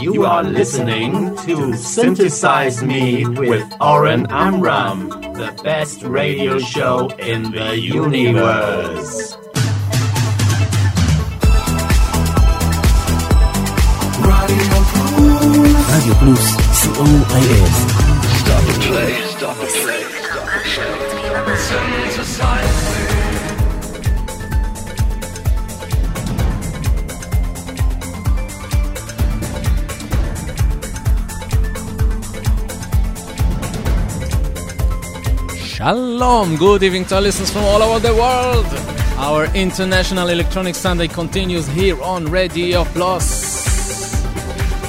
You are listening to Synthesize Me with Oren Amram, the best radio show in the universe. Radio Plus, C-O-I-S. Stop and play. Shalom! Good evening to our listeners from all over the world. Our International Electronic Sunday continues here on Radio Plus.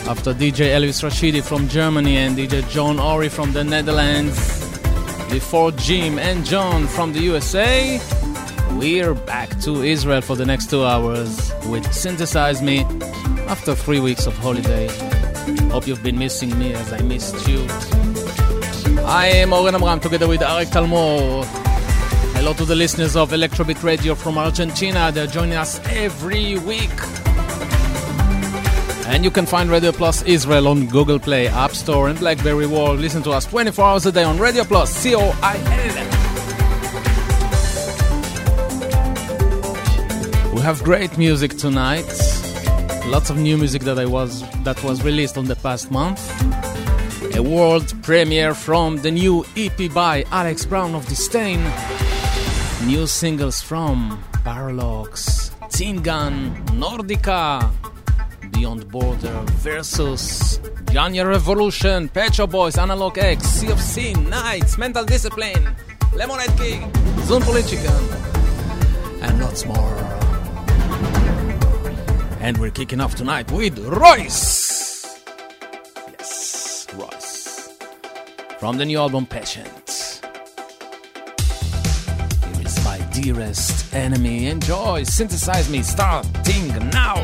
After DJ Elvis Rashidi from Germany and DJ John Ori from the Netherlands, before Jim and John from the USA, we're back to Israel for the next two hours with Synthesize Me after three weeks of holiday. Hope you've been missing me as I missed you. I am Oren Amram together with Arik Talmor. Hello to the listeners of Electrobit Radio from Argentina. They're joining us every week. And you can find Radio Plus Israel on Google Play, App Store, and Blackberry World. Listen to us 24 hours a day on Radio Plus, C O I L. We have great music tonight. Lots of new music that I was that was released on the past month. A world premiere from the new EP by Alex Braun of !distain. New singles from Parallax, Tingan, Nordika, Beyond Border, Versus, JanRevolution, Petra Boys, Analogue-X, Sea of Sin, KNIGHT$, Mental Discipline, Lemonade King, Zone Politican, and lots more. And we're kicking off tonight with RROYCE! From the new album Patient. Here is my dearest enemy. Enjoy, synthesize me, starting now.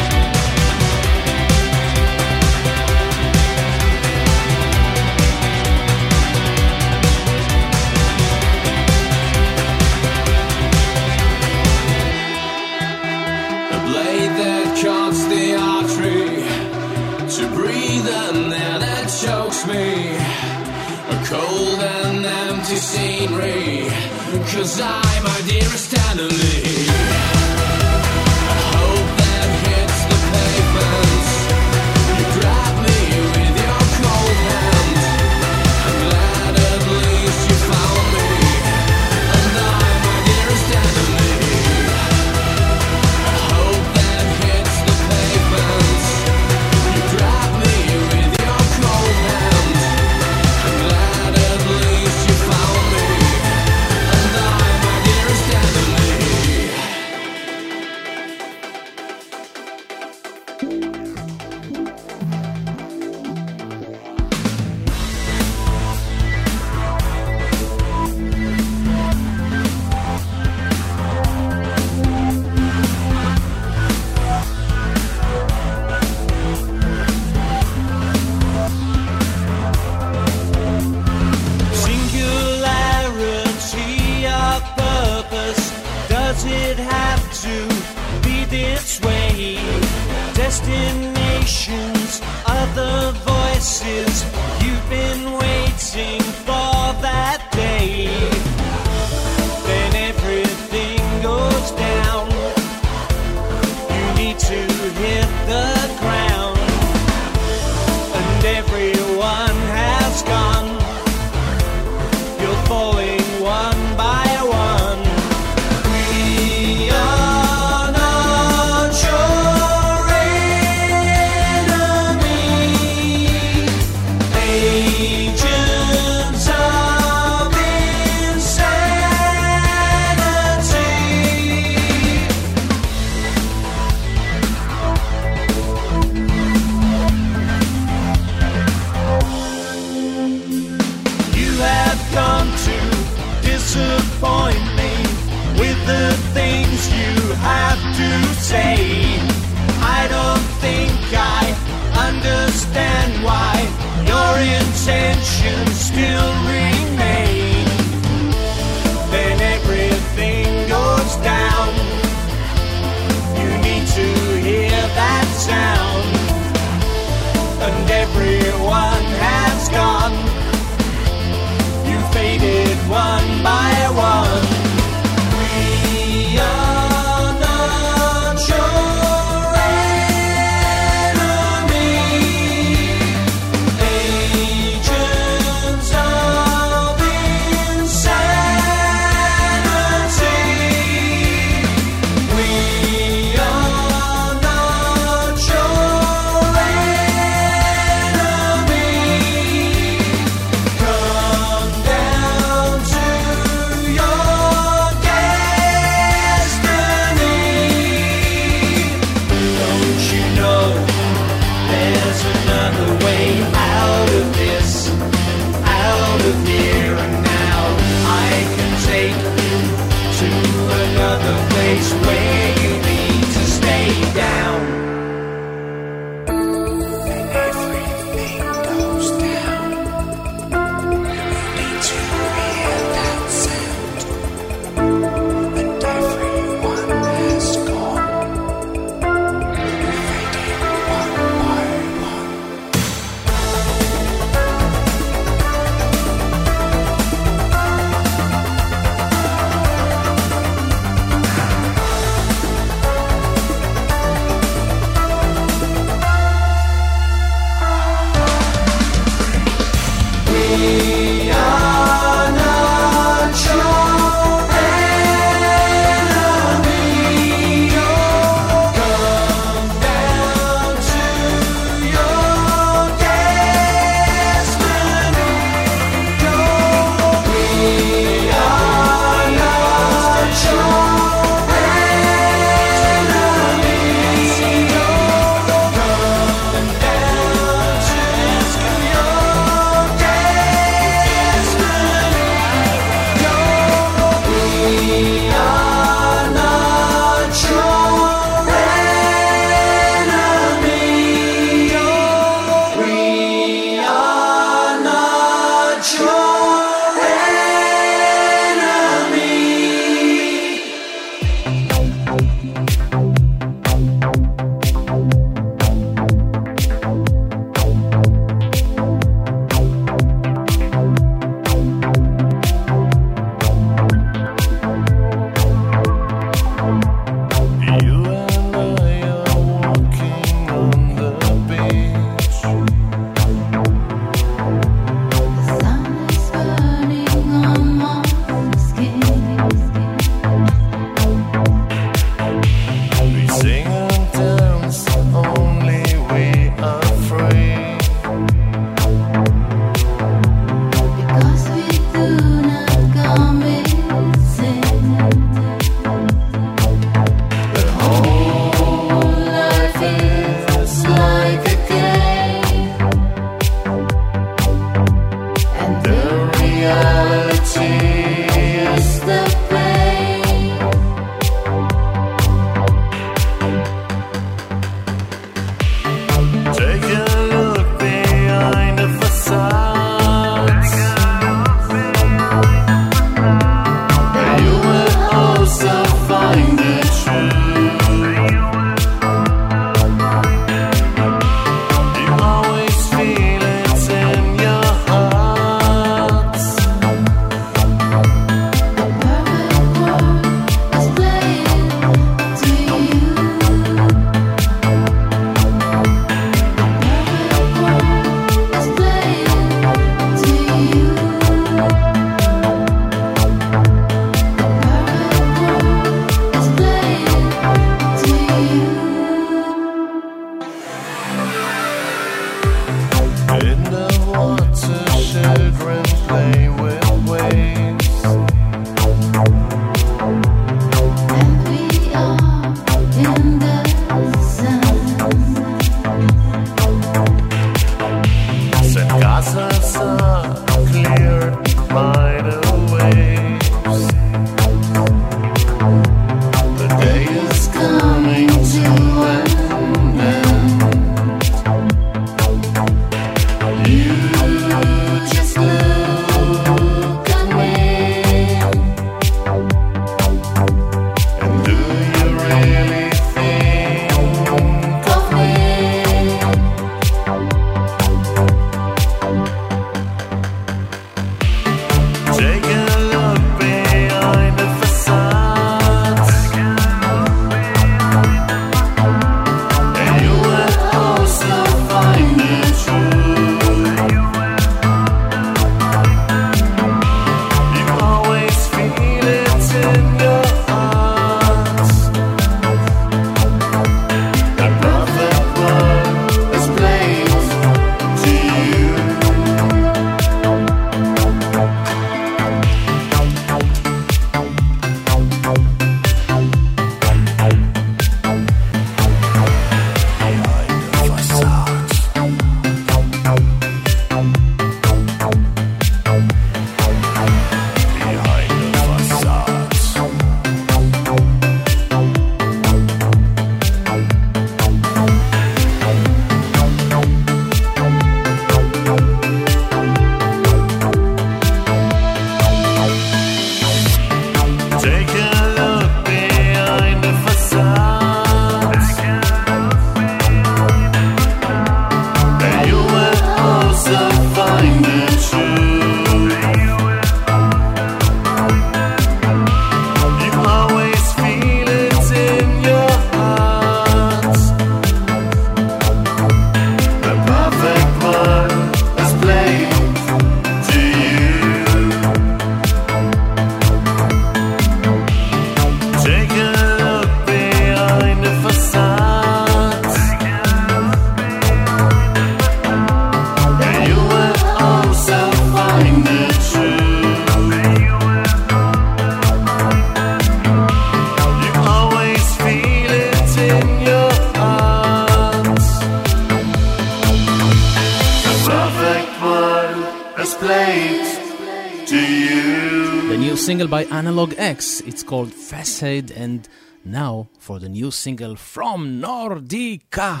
It's called Facade, and now for the new single from Nordika,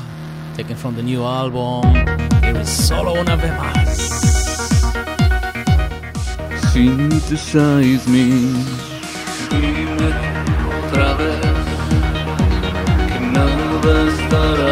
taken from the new album. Here is Solo una vez más. Synthesize me. Otra vez que nada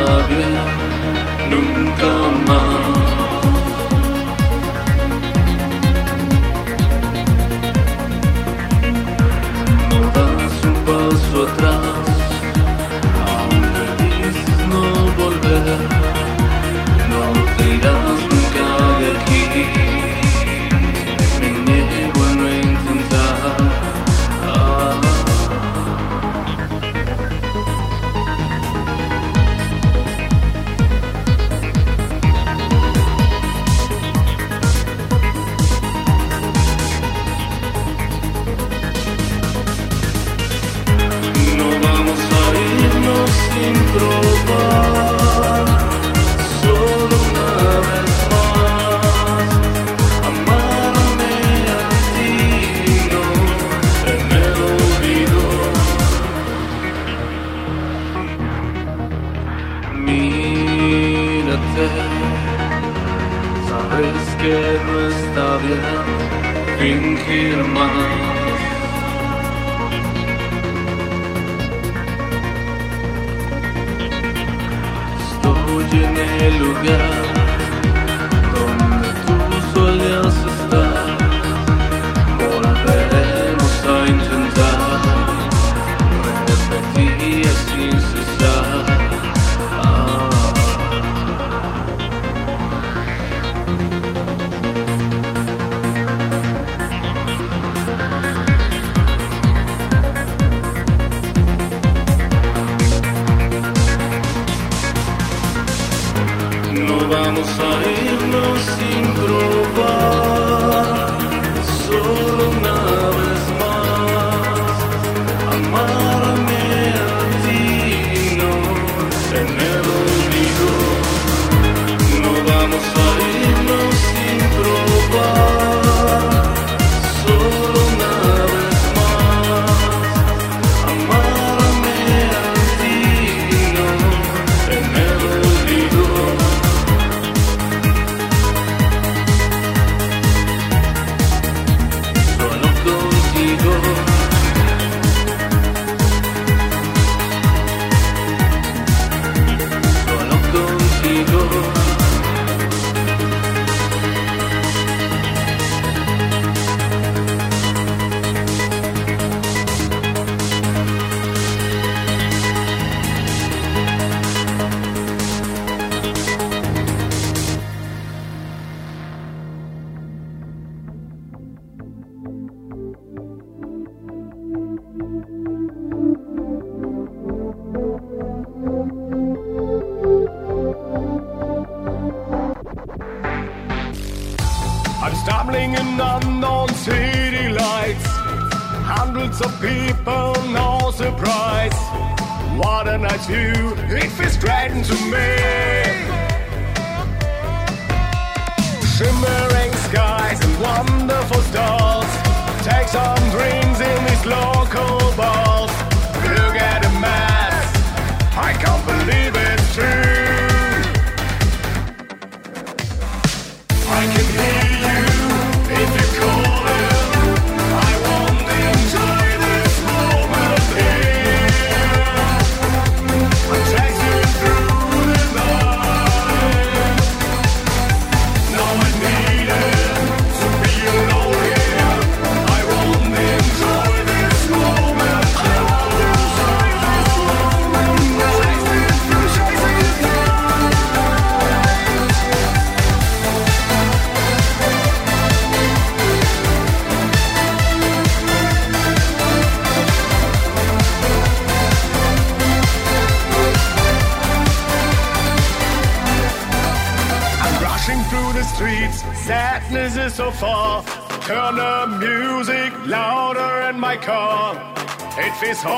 face off.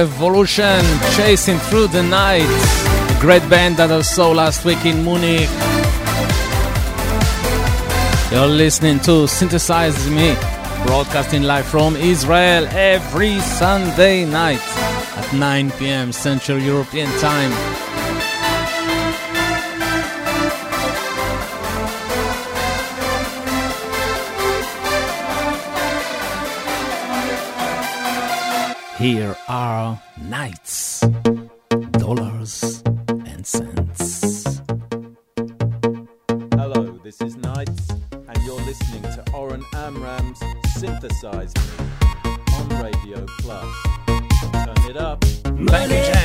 Revolution, Chasing Through the Night. A great band that I saw last week in Munich. You're listening to Synthesize Me, broadcasting live from Israel every Sunday night at 9 pm Central European Time. Here are KNIGHT$, dollars, and cents. Hello, this is KNIGHT$, and you're listening to Oren Amram's Synthesize on Radio Plus. Turn it up. Money.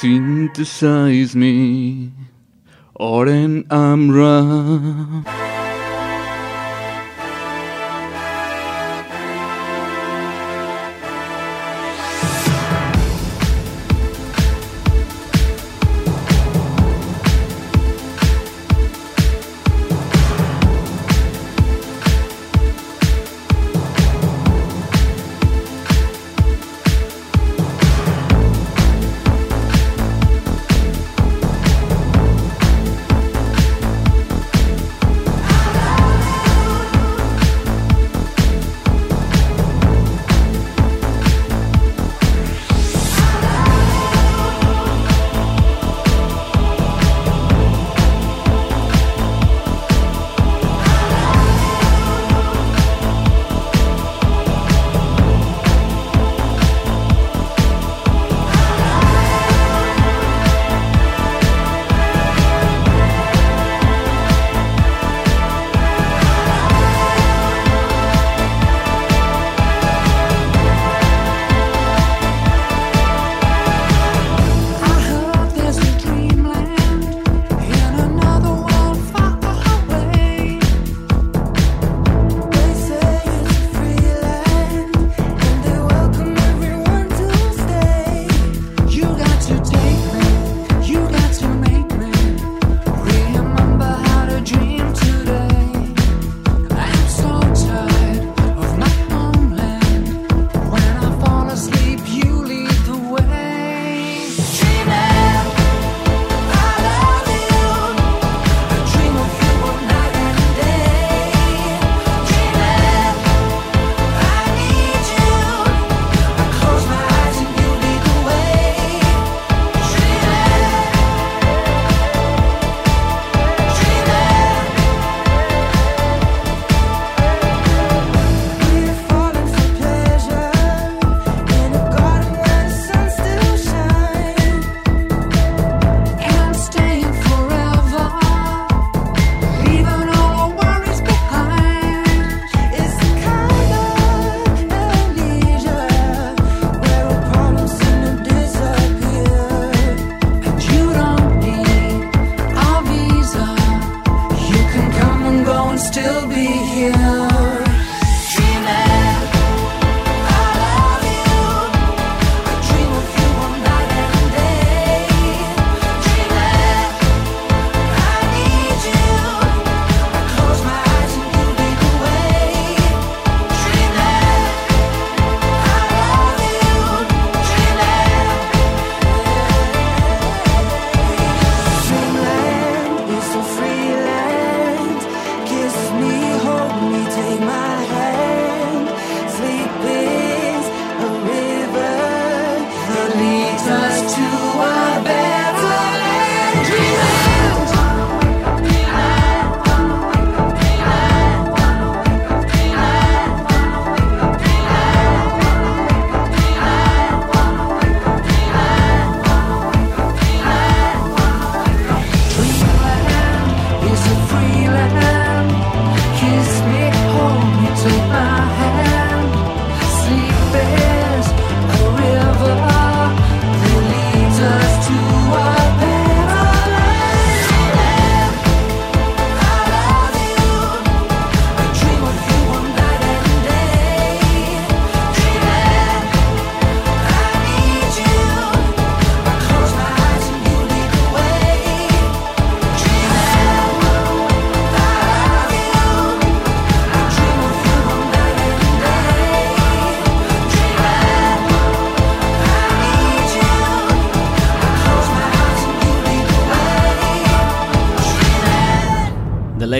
synthesize me, or an Amra.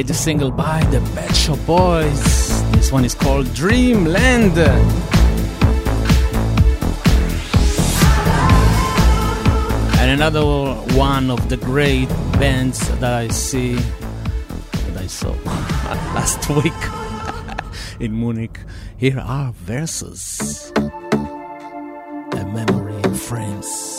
The single by the Pet Shop Boys. This one is called Dreamland. And another one of the great bands that I see, that I saw last week in Munich. Here are Versus, A memory in frames.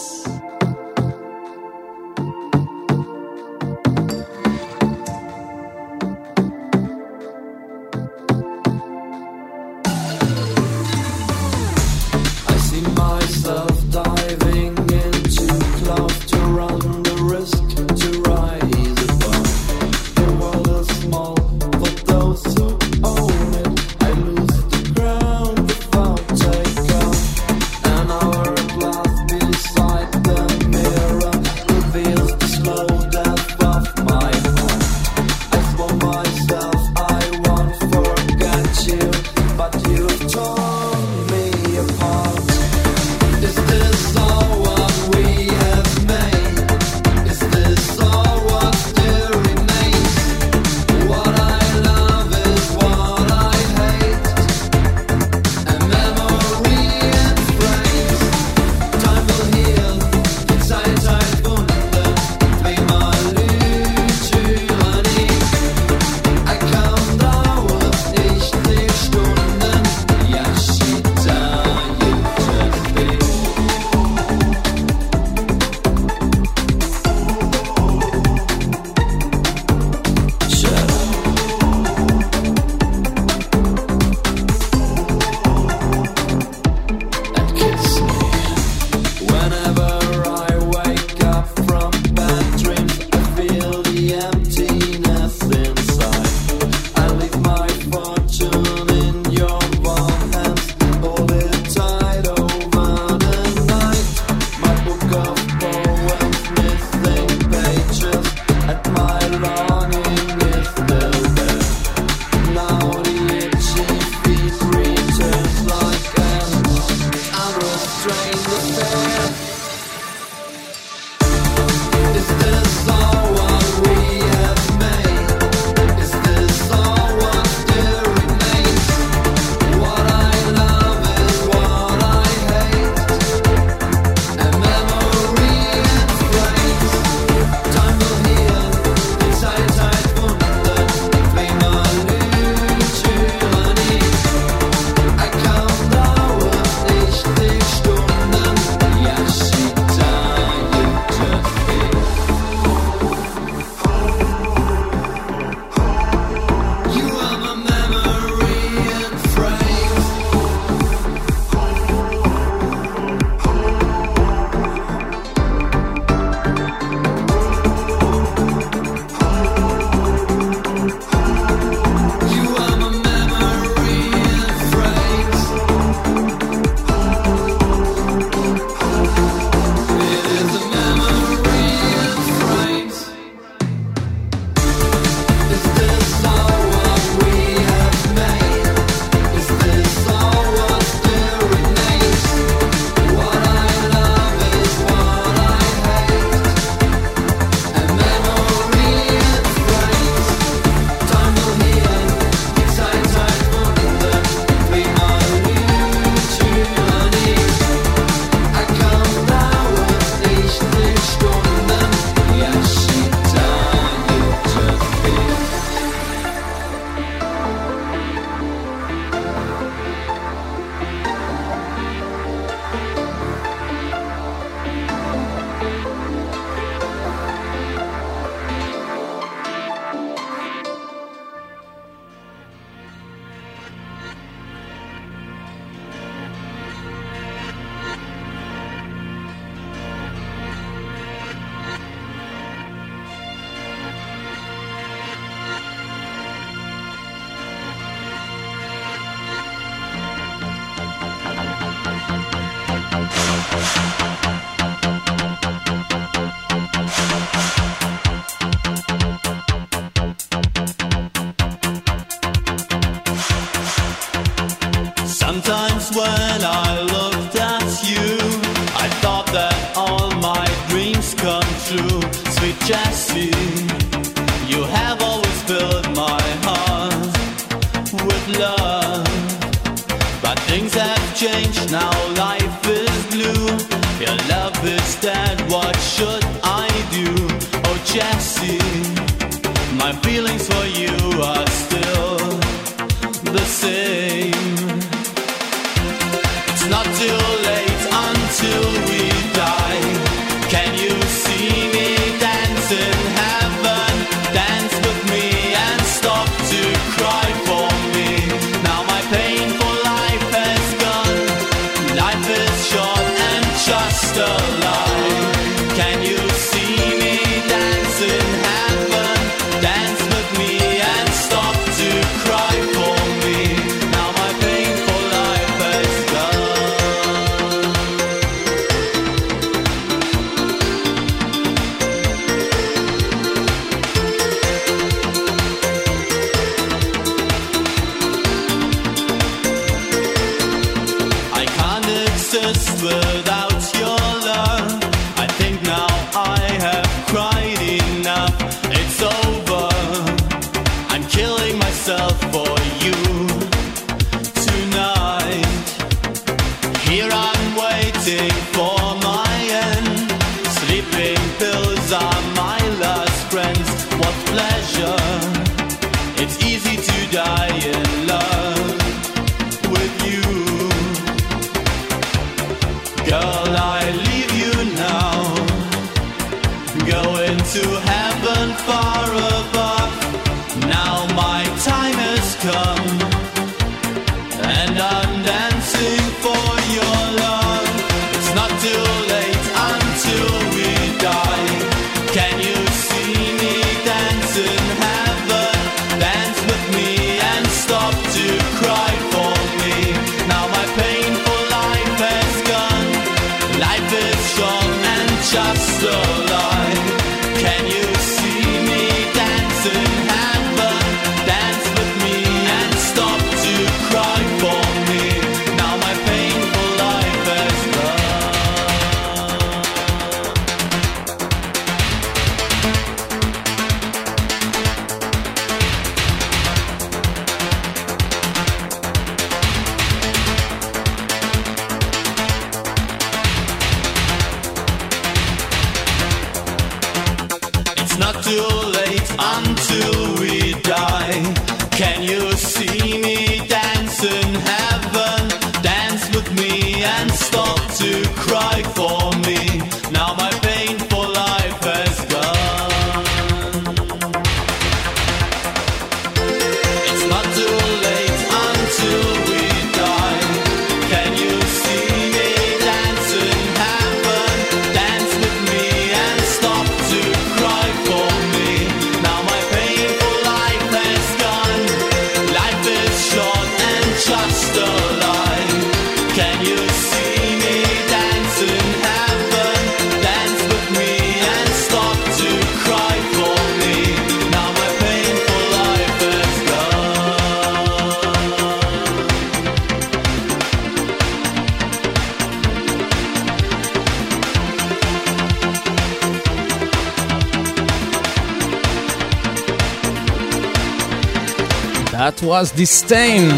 was distain,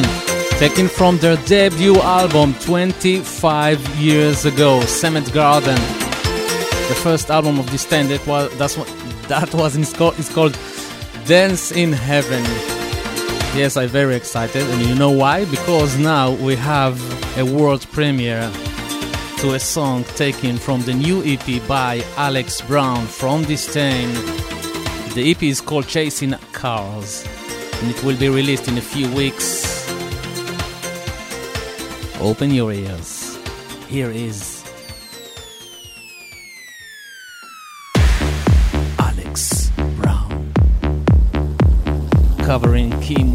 taken from their debut album 25 years ago, Cement Garden. The first album of distain that was that's what that was in, it's called Dance in Heaven. Yes, I'm very excited, and you know why? Because now we have a world premiere to a song taken from the new EP by Alex Braun from distain. The EP is called Chasing Cars and it will be released in a few weeks. Open your ears. Here is Alex Braun covering Kim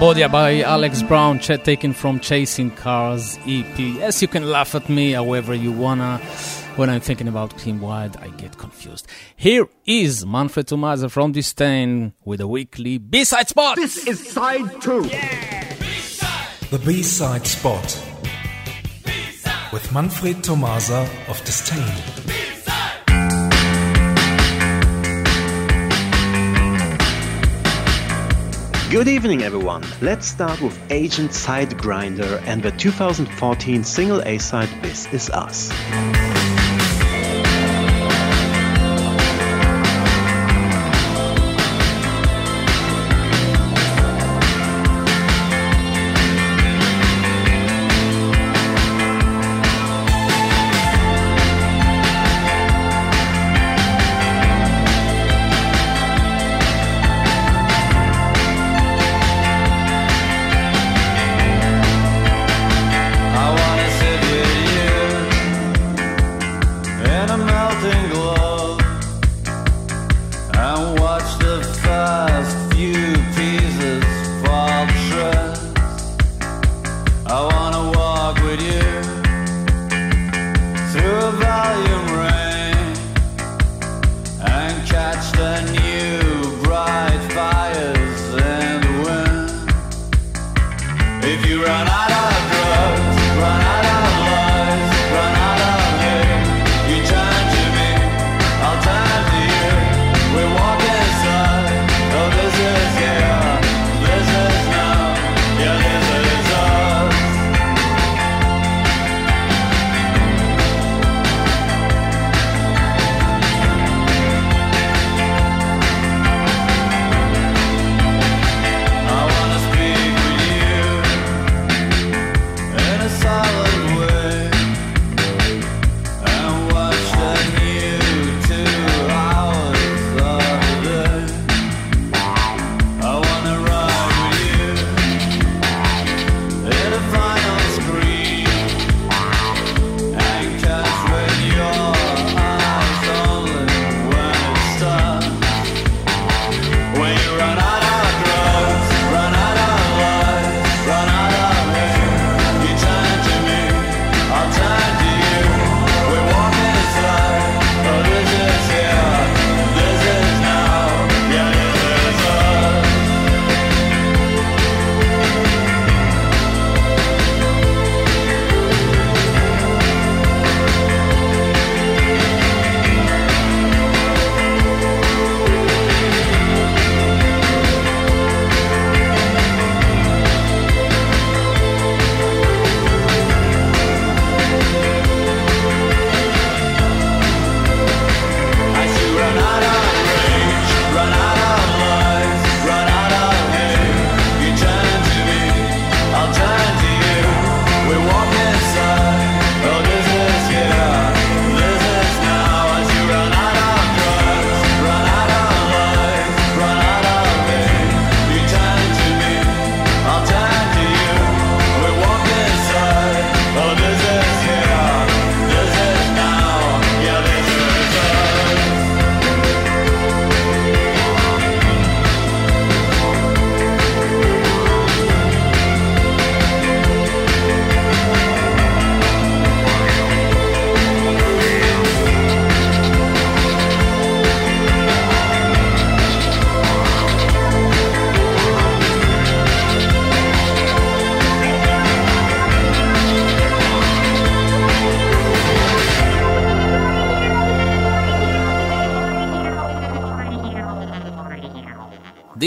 Cambodia by Alex Braun, taken from Chasing Cars EP. Yes, you can laugh at me however you wanna. When I'm thinking about Kim Wilde, I get confused. Here is Manfred Tomasa from distain with a weekly B-side spot. This is side 2 yeah. The B-side spot B-side. with Manfred Tomasa of distain. Good evening, everyone. Let's start with Agent Side Grinder and the 2014 single A side This Is Us.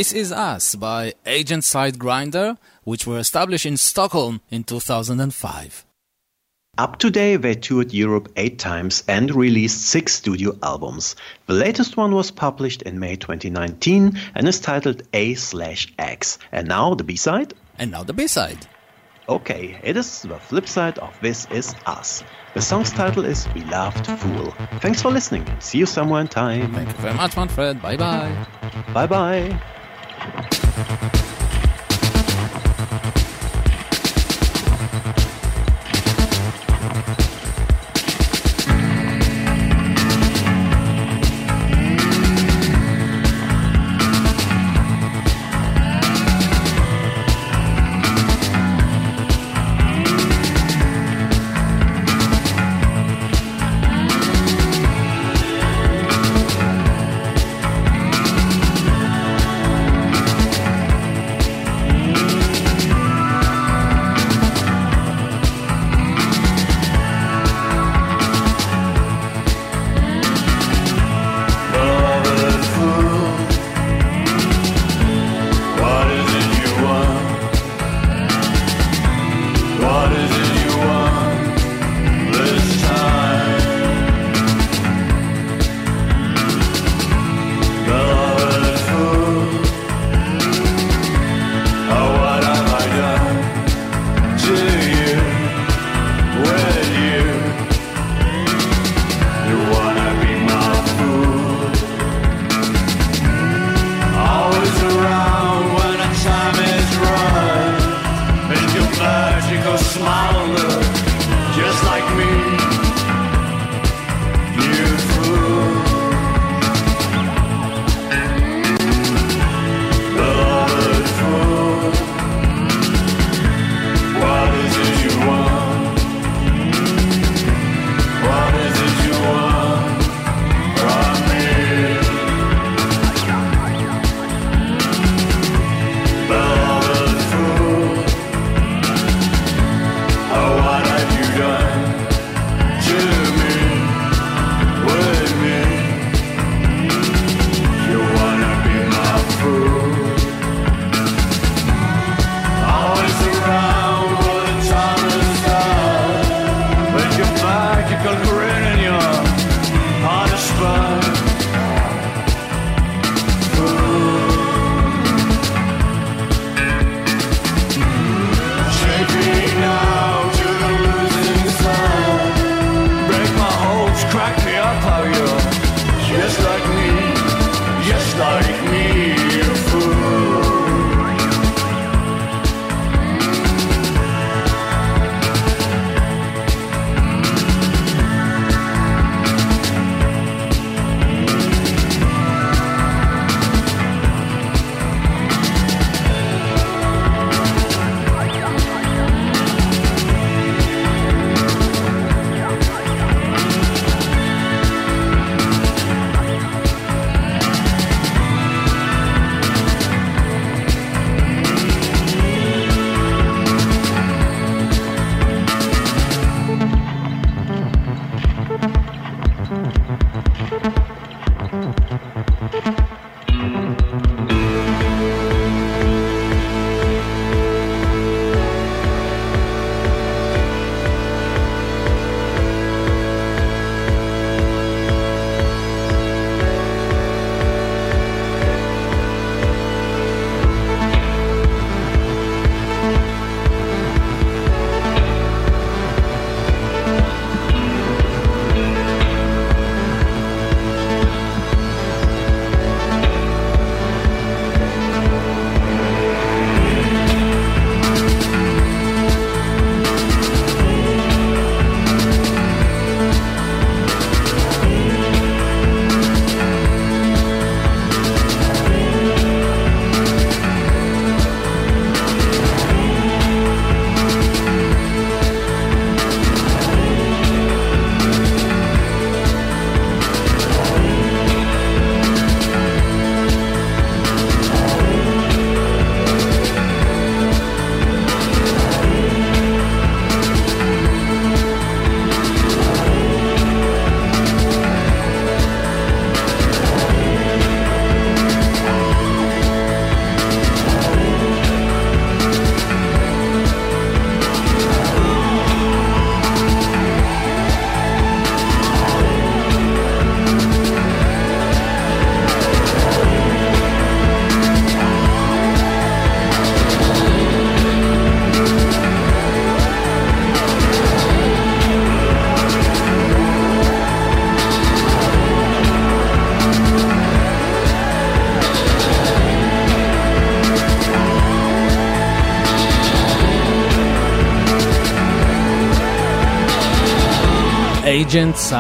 This Is Us by Agent Side Grinder, which were established in Stockholm in 2005. Up to date, they toured Europe eight times and released six studio albums. The latest one was published in May 2019 and is titled A slash X. And now the B-side? And now the B-side. Okay, it is the flip side of This Is Us. The song's title is Beloved Fool. Thanks for listening. See you somewhere in time. Thank you very much, Manfred. Bye bye. Bye bye.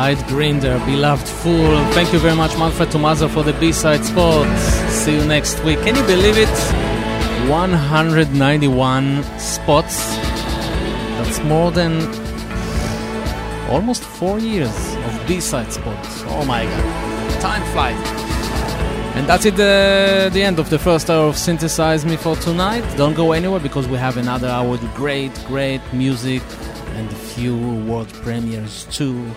Side Grinder, Beloved Fool. Thank you very much, Manfred Tomaza, for the B-side spot. See you next week. Can you believe it? 191 spots. That's more than almost four years of B-side spots. Oh my god. Time flies. And that's it, the, the end of the first hour of Synthesize Me for tonight. Don't go anywhere because we have another hour with great, great music and a few world premieres too.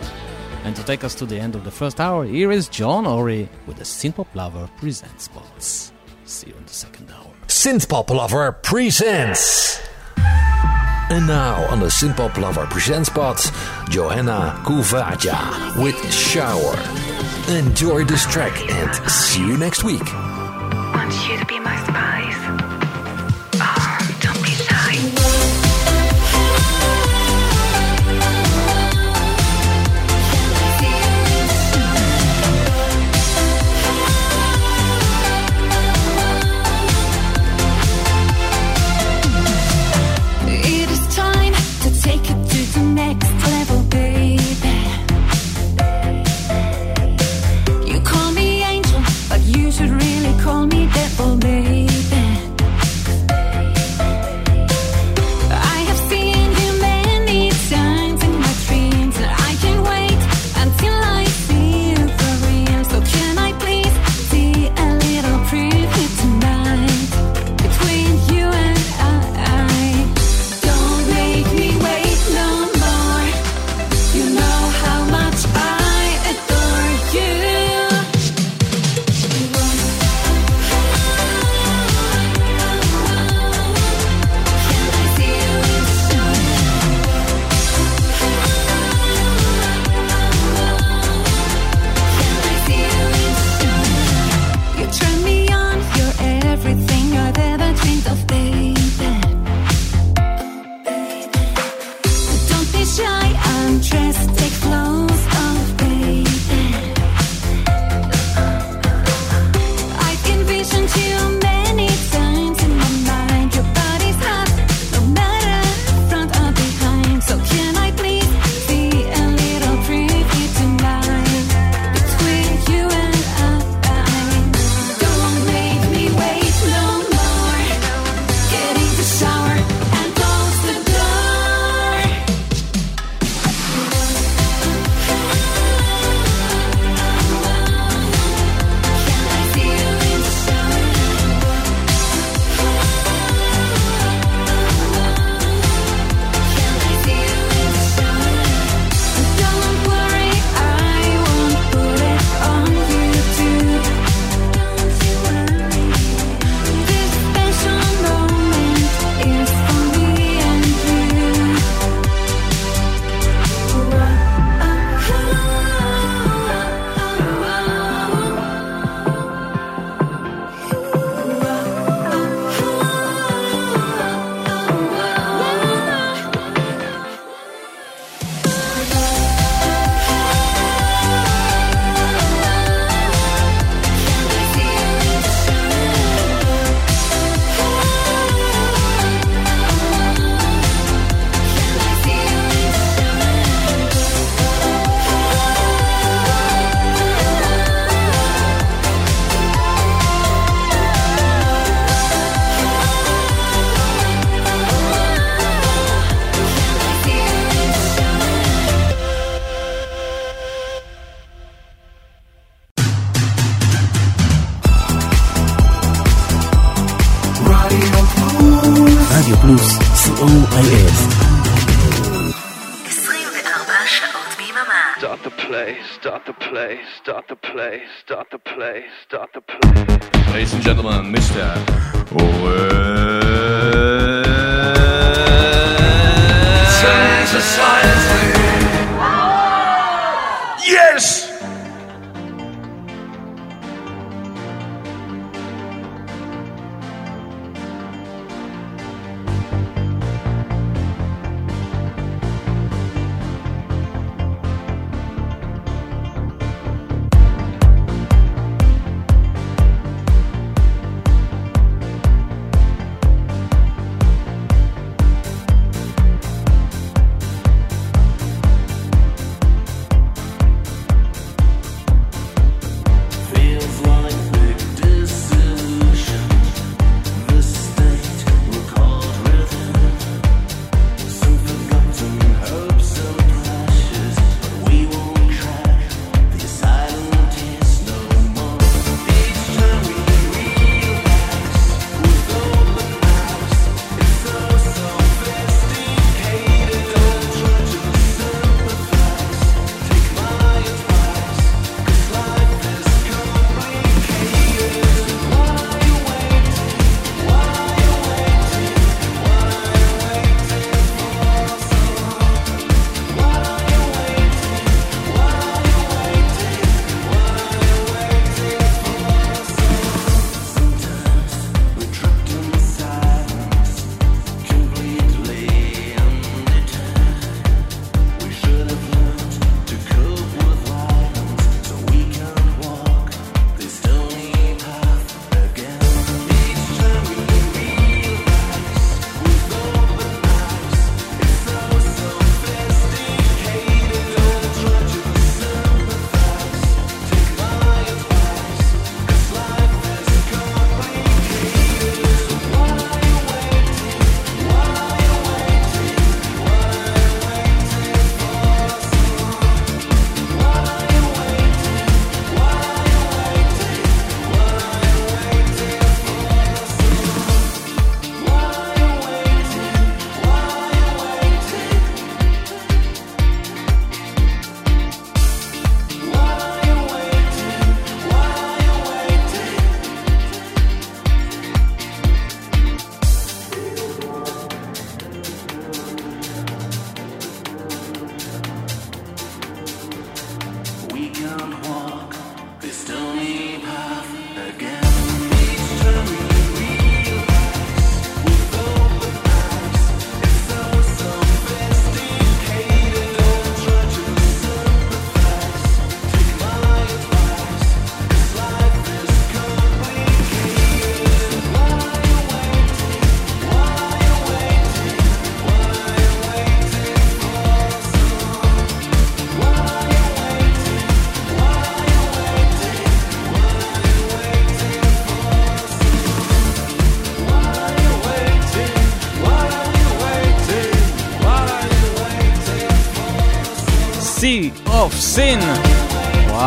And to take us to the end of the first hour, here is John Ori with the Synthpop Lover Presents Spots. See you in the second hour. Synthpop Lover presents. And now on the Synthpop Lover presents spot, Johanna Kuvaja with Shower. Enjoy this track and see you next week.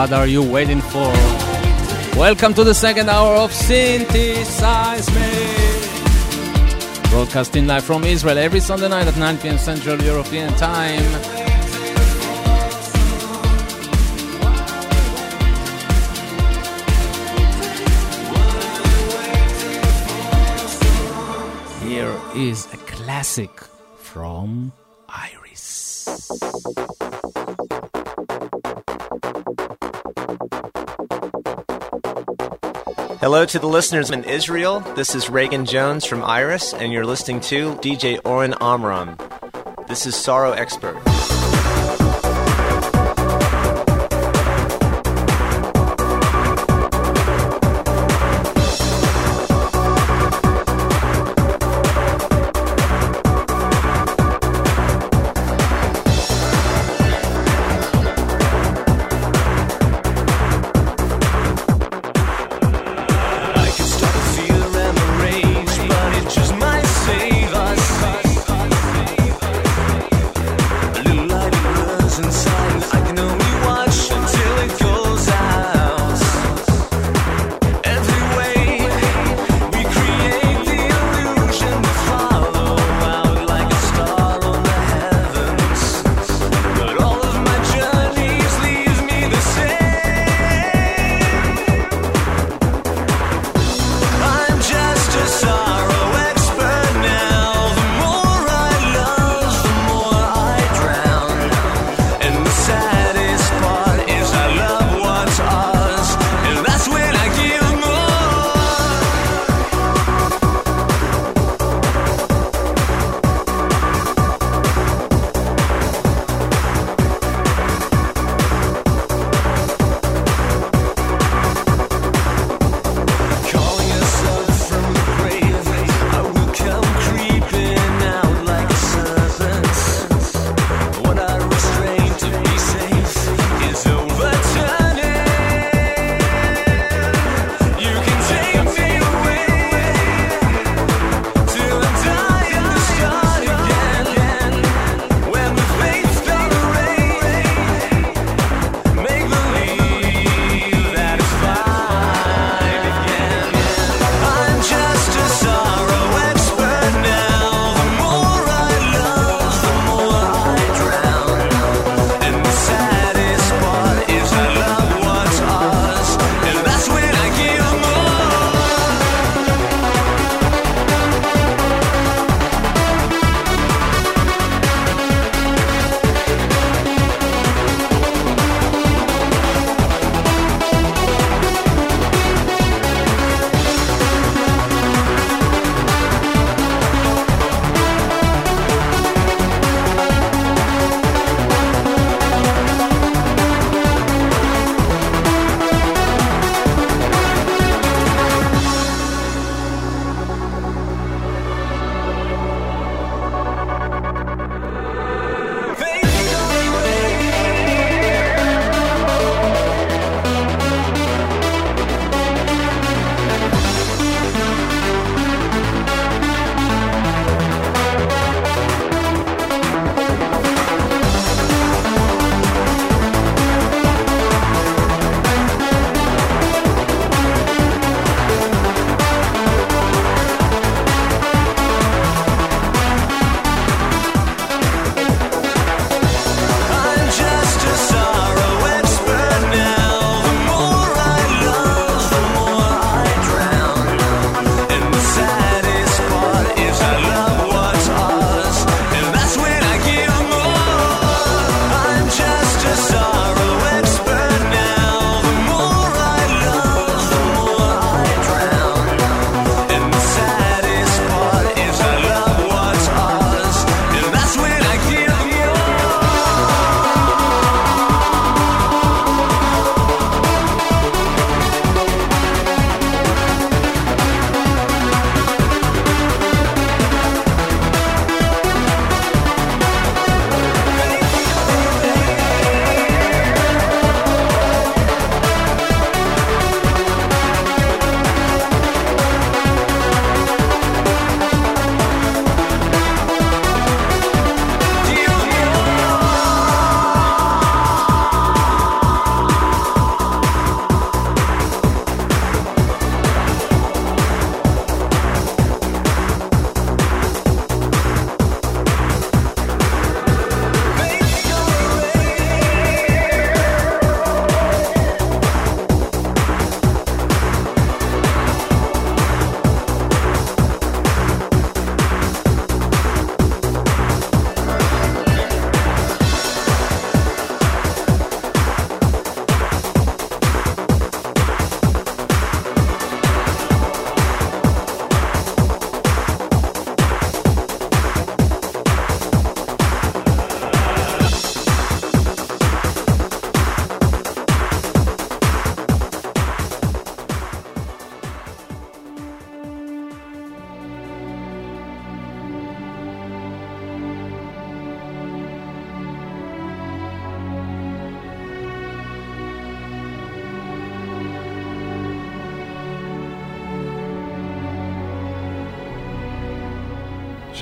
What are you waiting for? Welcome to the second hour of Synthesize Me. Broadcasting live from Israel every Sunday night at 9 p.m. Central European Time. Here is a classic from Hello to the listeners in Israel. This is Reagan Jones from Iris, and you're listening to DJ Oren Amram. This is Sorrow Expert.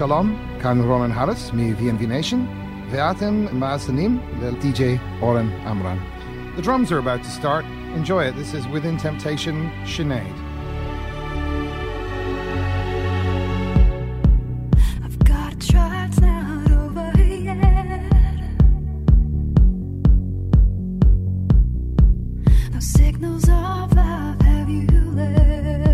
Shalom, כאן רונן הרס מ-VNV Nation, ואתם מאזינים ל-DJ אורן עמרן. The drums are about to start. Enjoy it. This is Within Temptation, Sinead. signals of love have you left?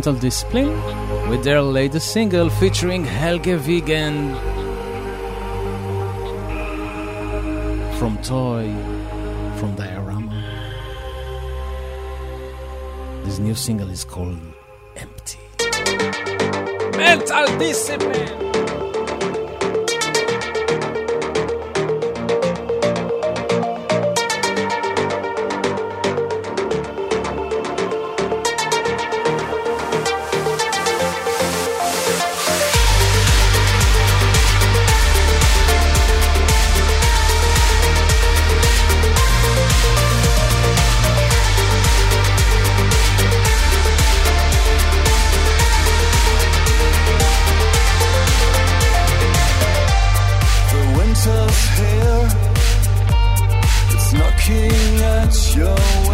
Mental Discipline with their latest single featuring Helge Vigen from Toy from Diorama. This new single is called Empty. Mental Discipline! us here. It's knocking at your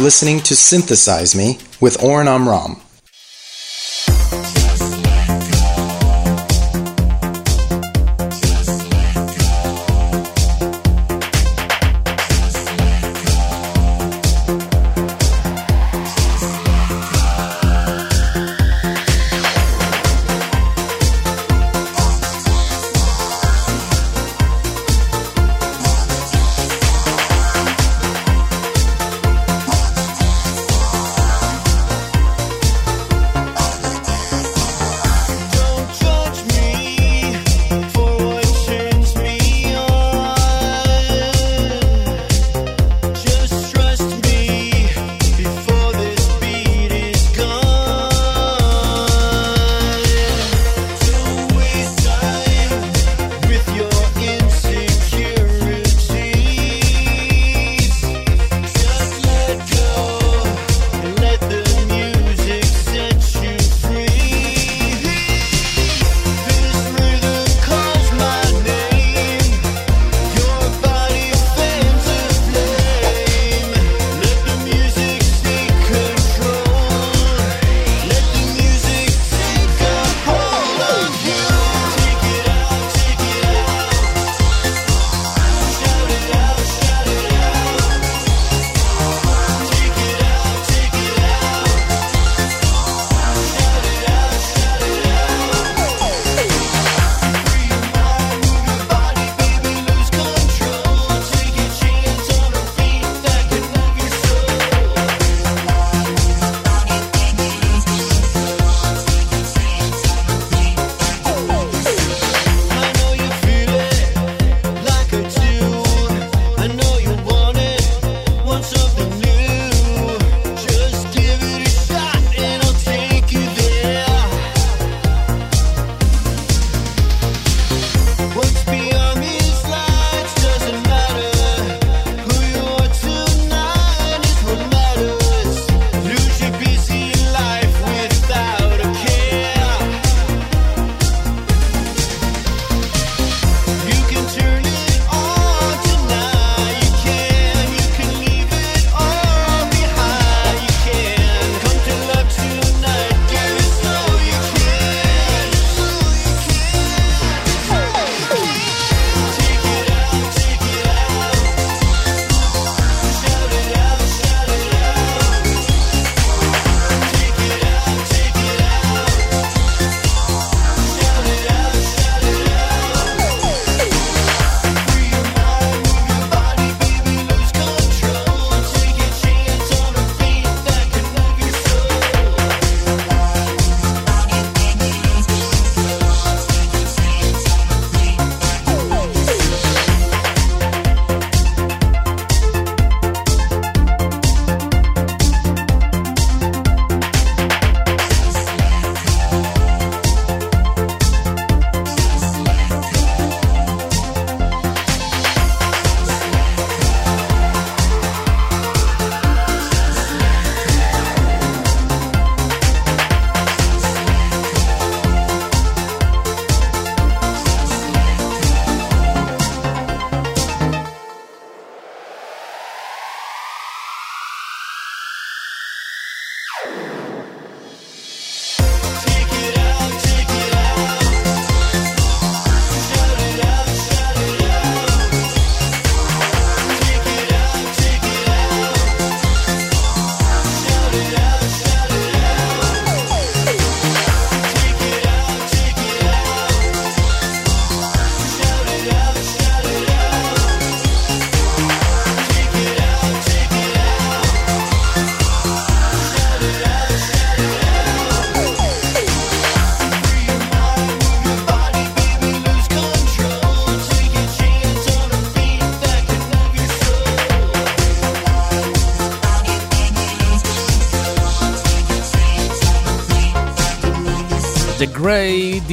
listening to Synthesize Me with Oren Amram.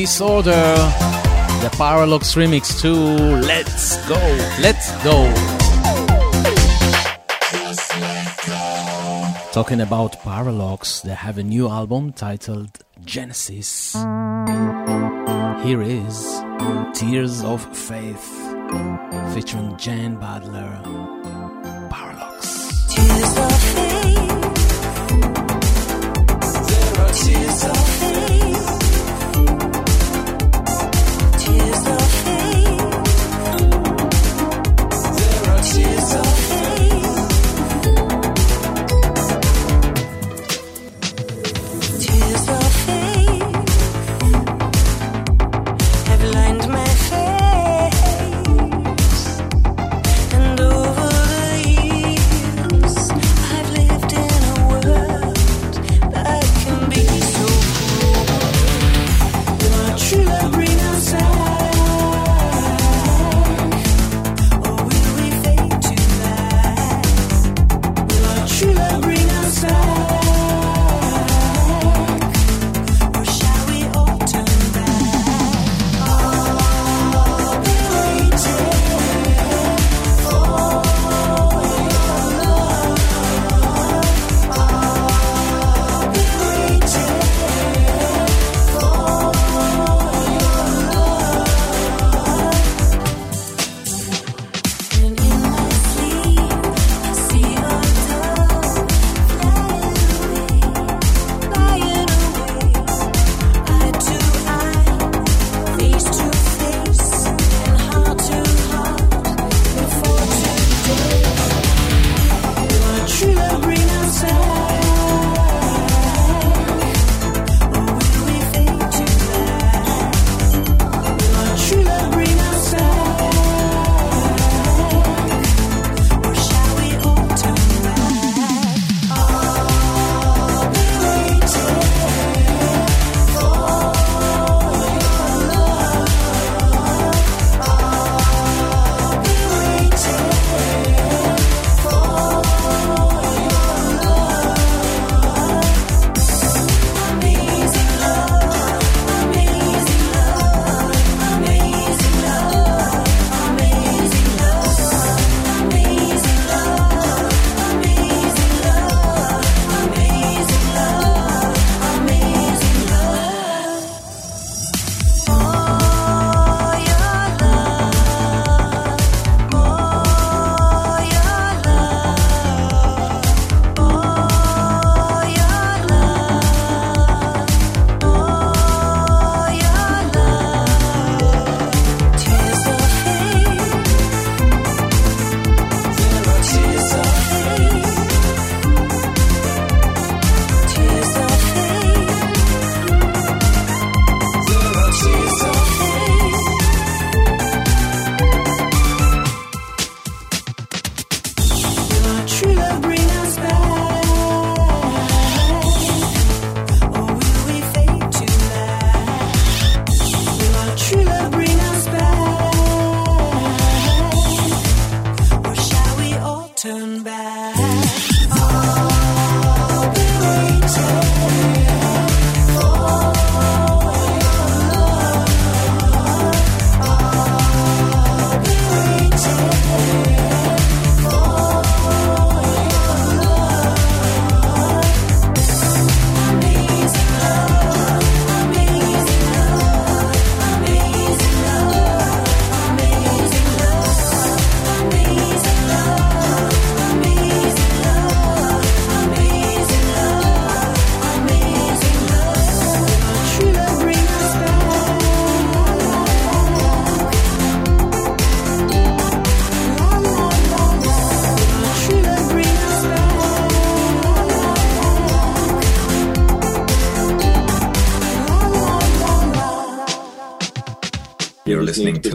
Disorder, the Paralox remix 2. Let's Go, Let's Go. Talking about Paralox, they have a new album titled Genesis. Here is Tears of Faith featuring Jane Badler. Paralox. Tears of faith. Tears of faith.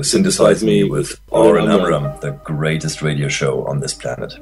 To Synthesize Me with Oren Amram, the greatest radio show on this planet.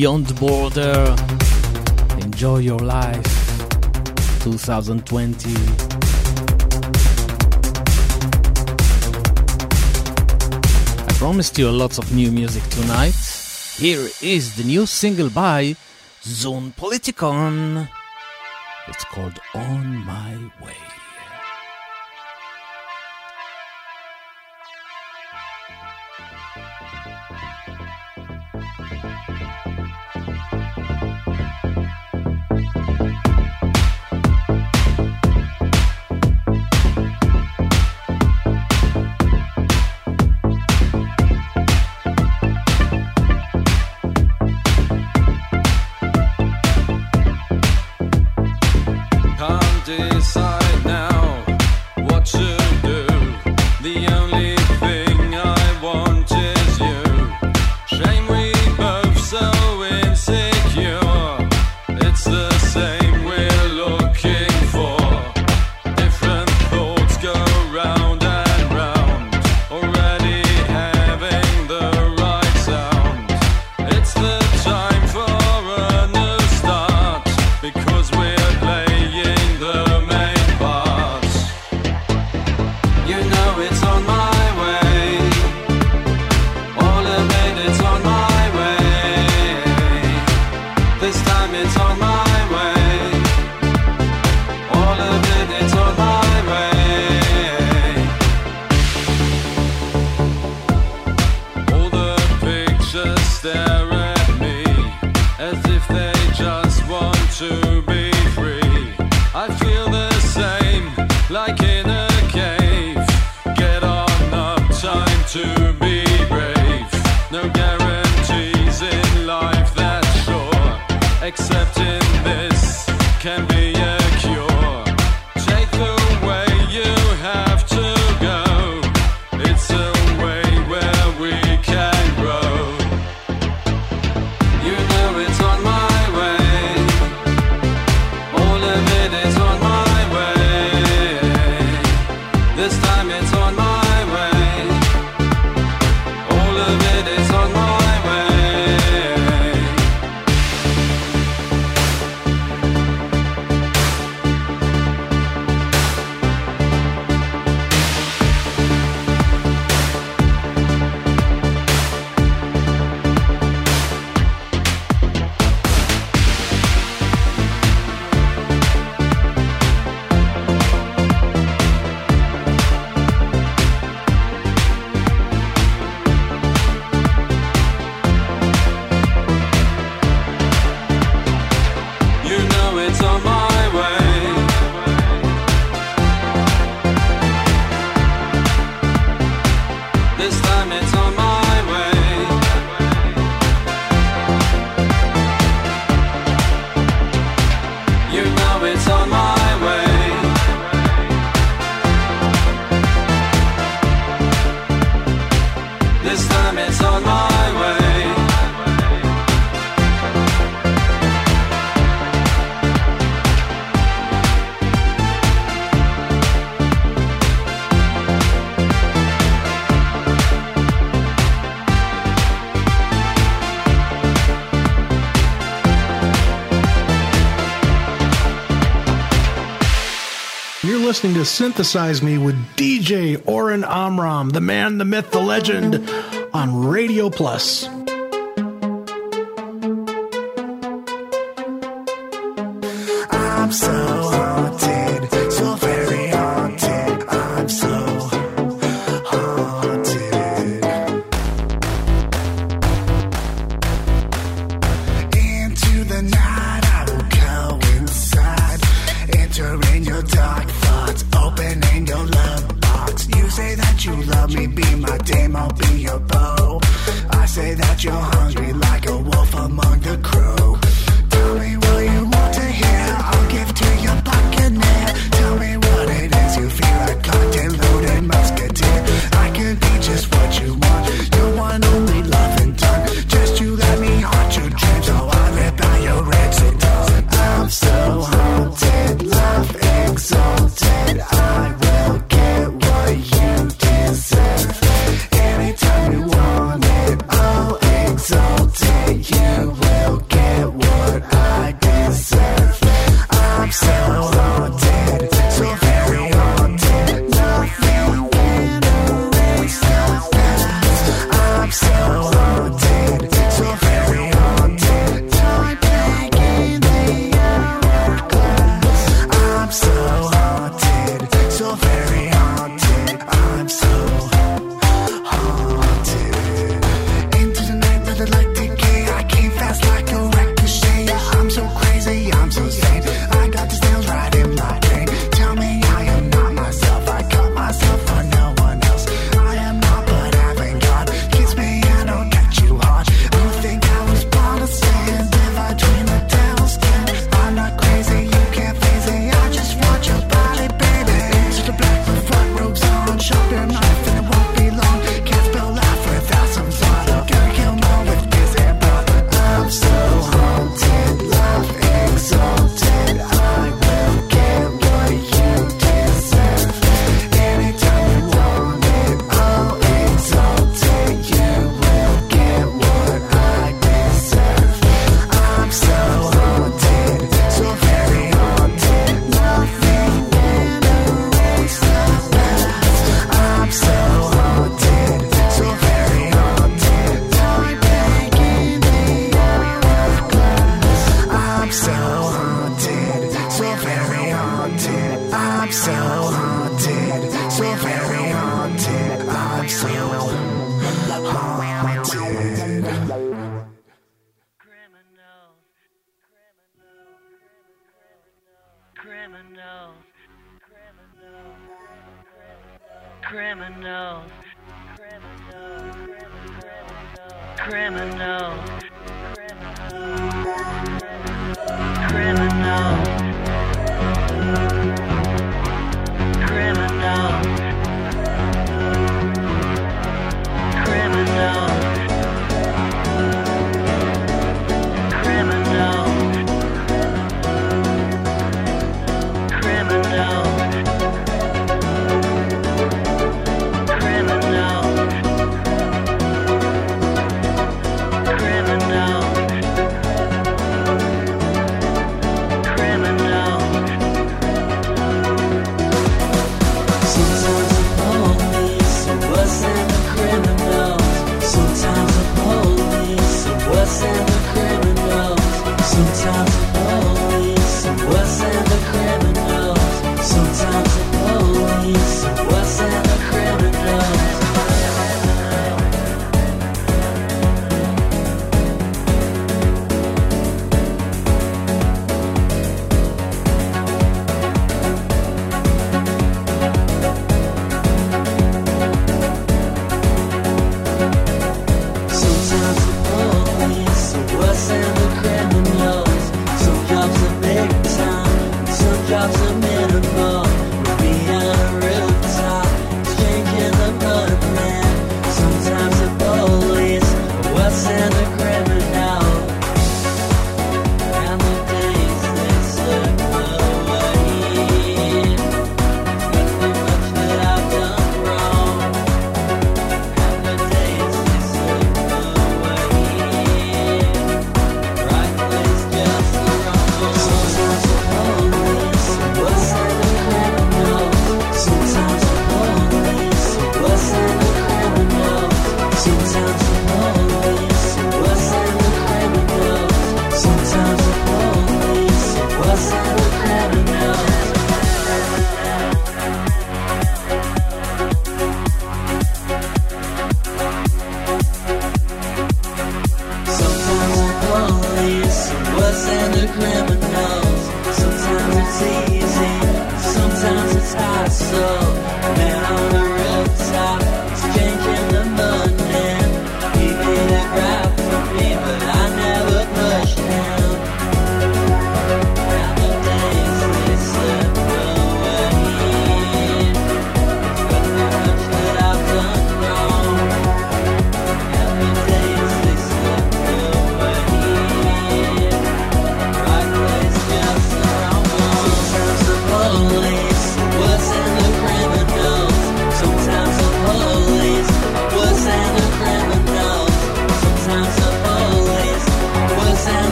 Beyond Border. Enjoy your life 2020. I promised you lots of new music tonight. Here is the new single by Zone Politicon. It's called listening to Synthesize Me with DJ Oren Amram, the man, the myth, the legend, on Radio Plus. dime I'll be your beau. I say that you're hungry.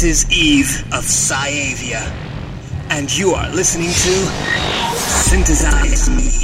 This is Eve of Cyavia, and you are listening to Synthesize Me.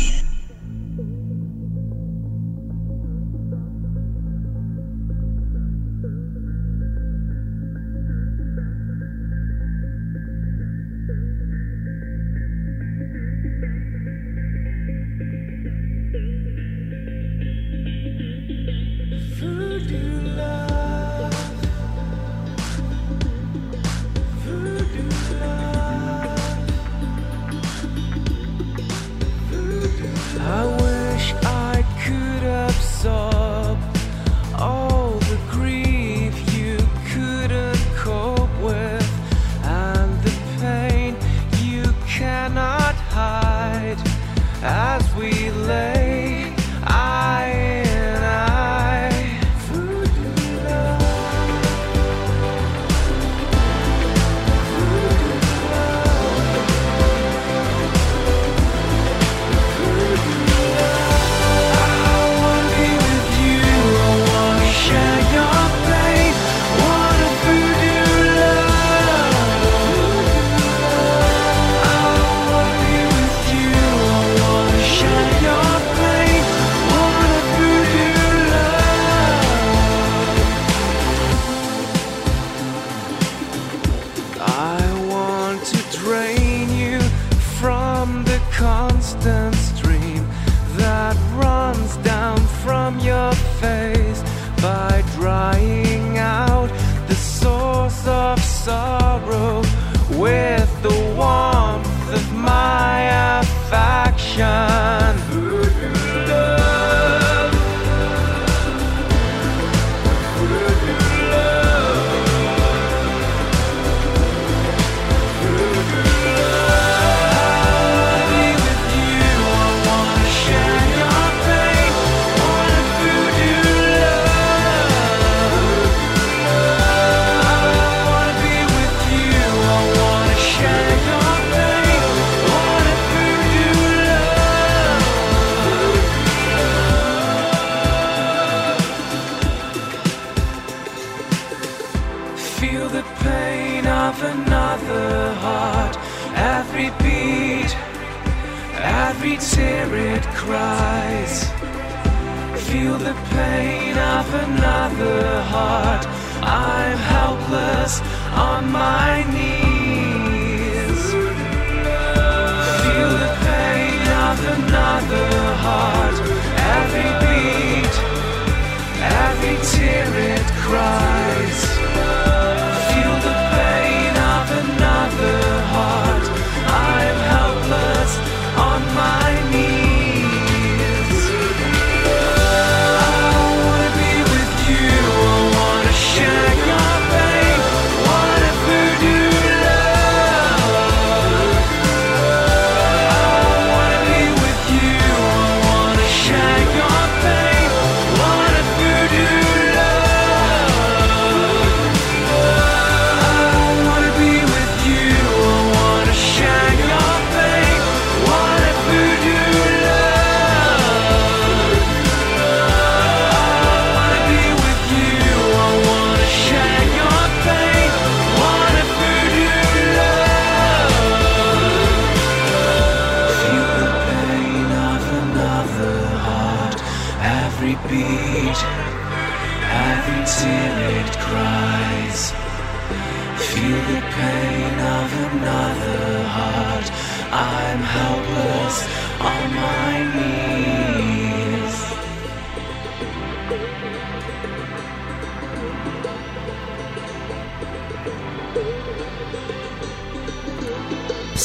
On my knees. Feel the pain of another heart. Every beat, every tear it cries.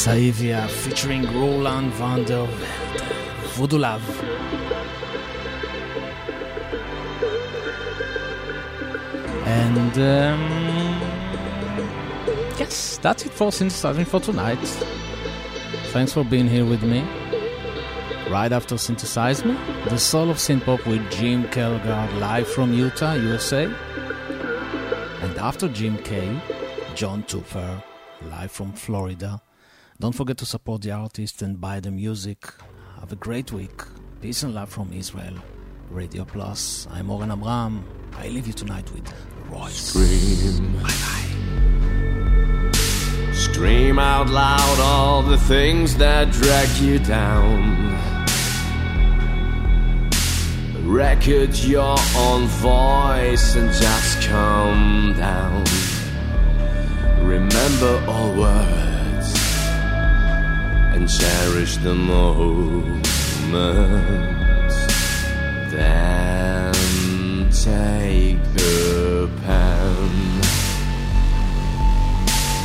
Saivia featuring Roland van der Velde. Voodoo Love. And um, yes, that's it for synthesizing for tonight. Thanks for being here with me. Right after Synthesize Me, the soul of synthpop with Jim Kelgard live from Utah, USA. And after Jim K, John Tupper live from Florida. Don't forget to support the artist and buy the music. Have a great week. Peace and love from Israel. Radio Plus. I'm Oren Amram. I leave you tonight with RROYCE. Scream. Scream out loud all the things that drag you down. Record your own voice and just calm down. Remember all words and cherish the moment. Then take the pen.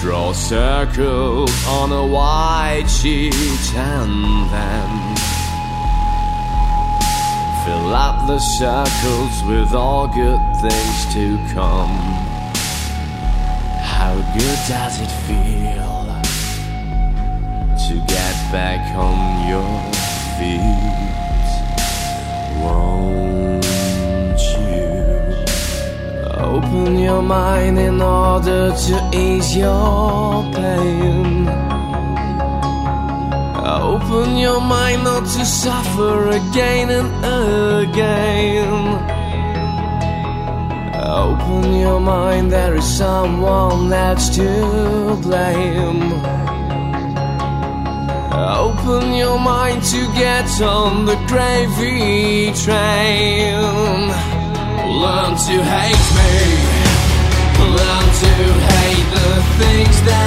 Draw circles on a white sheet and then fill up the circles with all good things to come. How good does it feel to get back on your feet? Won't you open your mind in order to ease your pain? Open your mind not to suffer again and again. Open your mind, there is someone that's to blame. Open your mind to get on the gravy train. Learn to hate me. Learn to hate the things that